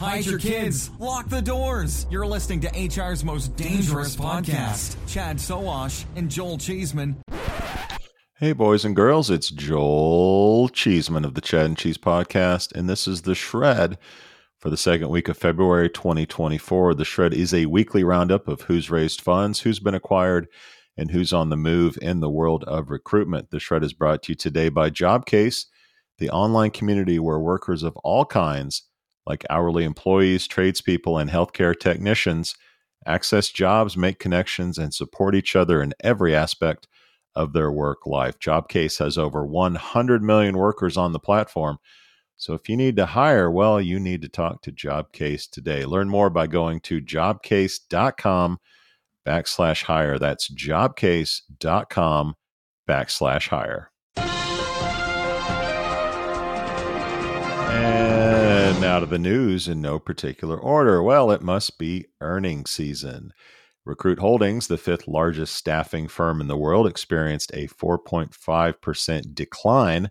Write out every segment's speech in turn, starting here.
hide your kids, lock the doors. You're listening to HR's most dangerous podcast. Chad Sowash and Joel Cheeseman. Hey, boys and girls, it's Joel Cheeseman of the Chad and Cheese Podcast, and this is The Shred for the second week of February 2024. The Shred is a weekly roundup of who's raised funds, who's been acquired, and who's on the move in the world of recruitment. The Shred is brought to you today by Jobcase, the online community where workers of all kinds like hourly employees, tradespeople, and healthcare technicians, access jobs, make connections, and support each other in every aspect of their work life. Jobcase has over 100 million workers on the platform. So if you need to hire, well, you need to talk to Jobcase today. Learn more by going to jobcase.com backslash hire. That's jobcase.com backslash hire. And now of the news in no particular order. Well, it must be earning season. Recruit Holdings, the fifth largest staffing firm in the world, experienced a 4.5% decline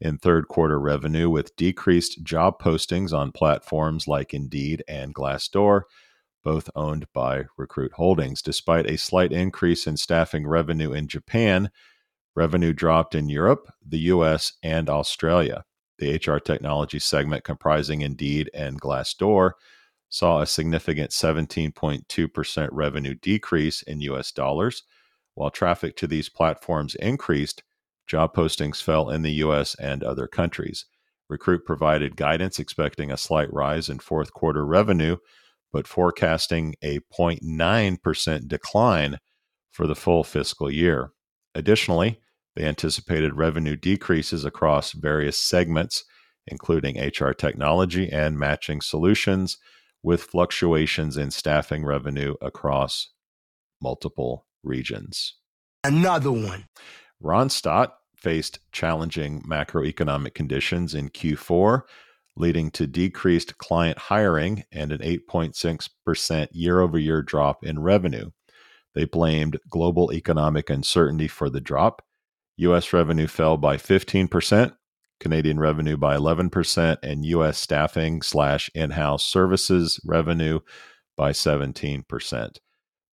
in third quarter revenue with decreased job postings on platforms like Indeed and Glassdoor, both owned by Recruit Holdings. Despite a slight increase in staffing revenue in Japan, revenue dropped in Europe, the US, and Australia. The HR technology segment, comprising Indeed and Glassdoor, saw a significant 17.2% revenue decrease in US dollars. While traffic to these platforms increased, job postings fell in the US and other countries. Recruit provided guidance expecting a slight rise in fourth quarter revenue, but forecasting a 0.9% decline for the full fiscal year. Additionally, they anticipated revenue decreases across various segments, including HR technology and matching solutions, with fluctuations in staffing revenue across multiple regions. Another one. Randstad faced challenging macroeconomic conditions in Q4, leading to decreased client hiring and an 8.6% year over year drop in revenue. They blamed global economic uncertainty for the drop U.S. revenue fell by 15%, Canadian revenue by 11%, and U.S. staffing slash in house services revenue by 17%.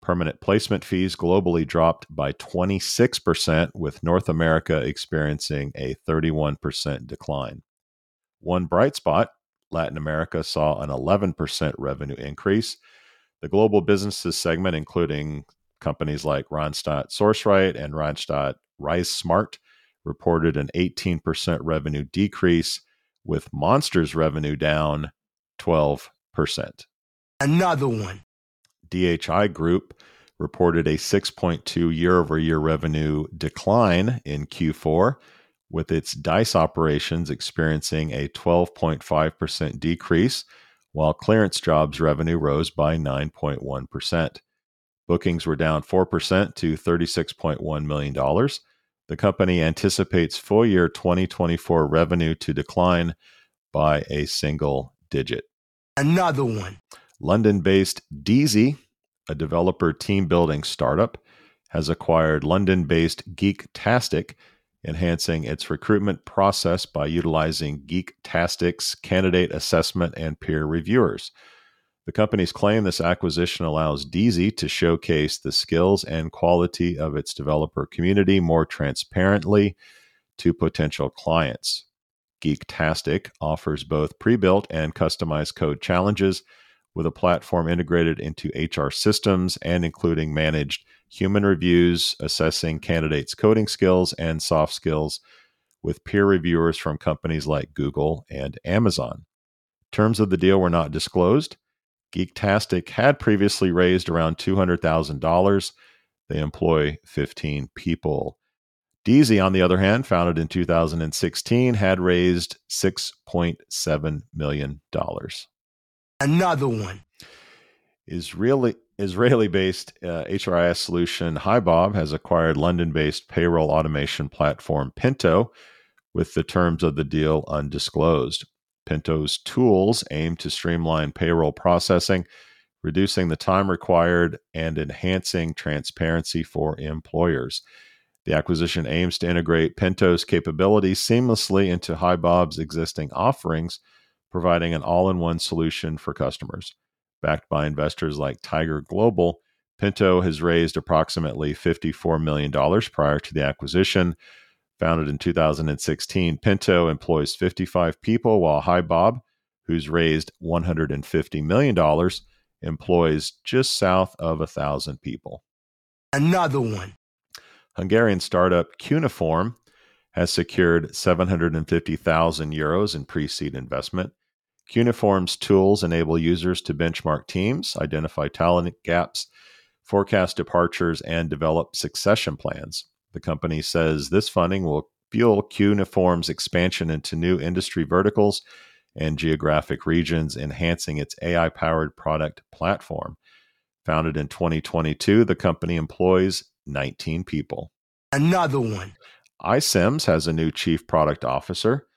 Permanent placement fees globally dropped by 26%, with North America experiencing a 31% decline. One bright spot Latin America saw an 11% revenue increase. The global businesses segment, including companies like Randstad Sourceright and Randstad RiseSmart reported an 18% revenue decrease, with Monster's revenue down 12%. Another one. DHI Group reported a 6.2 year over year revenue decline in Q4, with its DICE operations experiencing a 12.5% decrease, while clearance jobs revenue rose by 9.1%. Bookings were down 4% to $36.1 million. The company anticipates full year 2024 revenue to decline by a single digit. Another one. London based Deazy, a developer team building startup, has acquired London based Geektastic, enhancing its recruitment process by utilizing Geektastic's candidate assessment and peer reviewers. The companies claim this acquisition allows Deazy to showcase the skills and quality of its developer community more transparently to potential clients. Geektastic offers both pre built and customized code challenges with a platform integrated into HR systems and including managed human reviews, assessing candidates' coding skills and soft skills with peer reviewers from companies like Google and Amazon. Terms of the deal were not disclosed. Geektastic had previously raised around $200,000. They employ 15 people. Deazy, on the other hand, founded in 2016, had raised $6.7 million. Another one. Israeli Israeli based uh, HRIS solution HiBob has acquired London based payroll automation platform Pento, with the terms of the deal undisclosed. Pento's tools aim to streamline payroll processing, reducing the time required and enhancing transparency for employers. The acquisition aims to integrate Pento's capabilities seamlessly into HiBob's existing offerings, providing an all in one solution for customers. Backed by investors like Tiger Global, Pento has raised approximately $54 million prior to the acquisition. Founded in 2016, Pento employs 55 people, while HiBob, who's raised $150 million, employs just south of 1,000 people. Another one. Hungarian startup Qneiform has secured 750,000 euros in pre seed investment. Qneiform's tools enable users to benchmark teams, identify talent gaps, forecast departures, and develop succession plans. The company says this funding will fuel Qneiform's expansion into new industry verticals and geographic regions, enhancing its AI powered product platform. Founded in 2022, the company employs 19 people. Another one. iCIMS has a new chief product officer.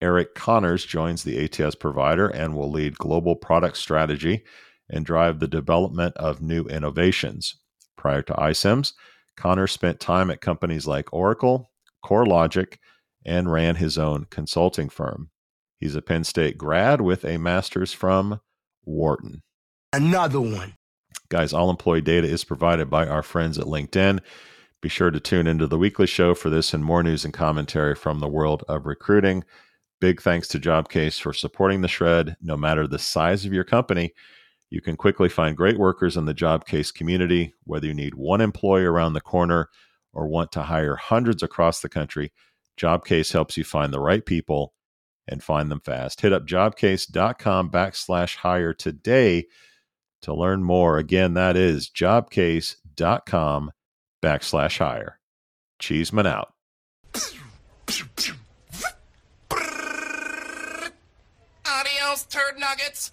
Eric Connors joins the ATS provider and will lead global product strategy and drive the development of new innovations. Prior to iCIMS, Connors spent time at companies like Oracle, CoreLogic, and ran his own consulting firm. He's a Penn State grad with a master's from Wharton. Another one. Guys, all employee data is provided by our friends at LinkedIn. Be sure to tune into the weekly show for this and more news and commentary from the world of recruiting. Big thanks to Jobcase for supporting the shred. No matter the size of your company, you can quickly find great workers in the Jobcase community, whether you need one employee around the corner or want to hire hundreds across the country. Jobcase helps you find the right people and find them fast. Hit up jobcase.com backslash hire today to learn more. Again, that is jobcase.com backslash hire. Cheeseman out. Adios, turd nuggets.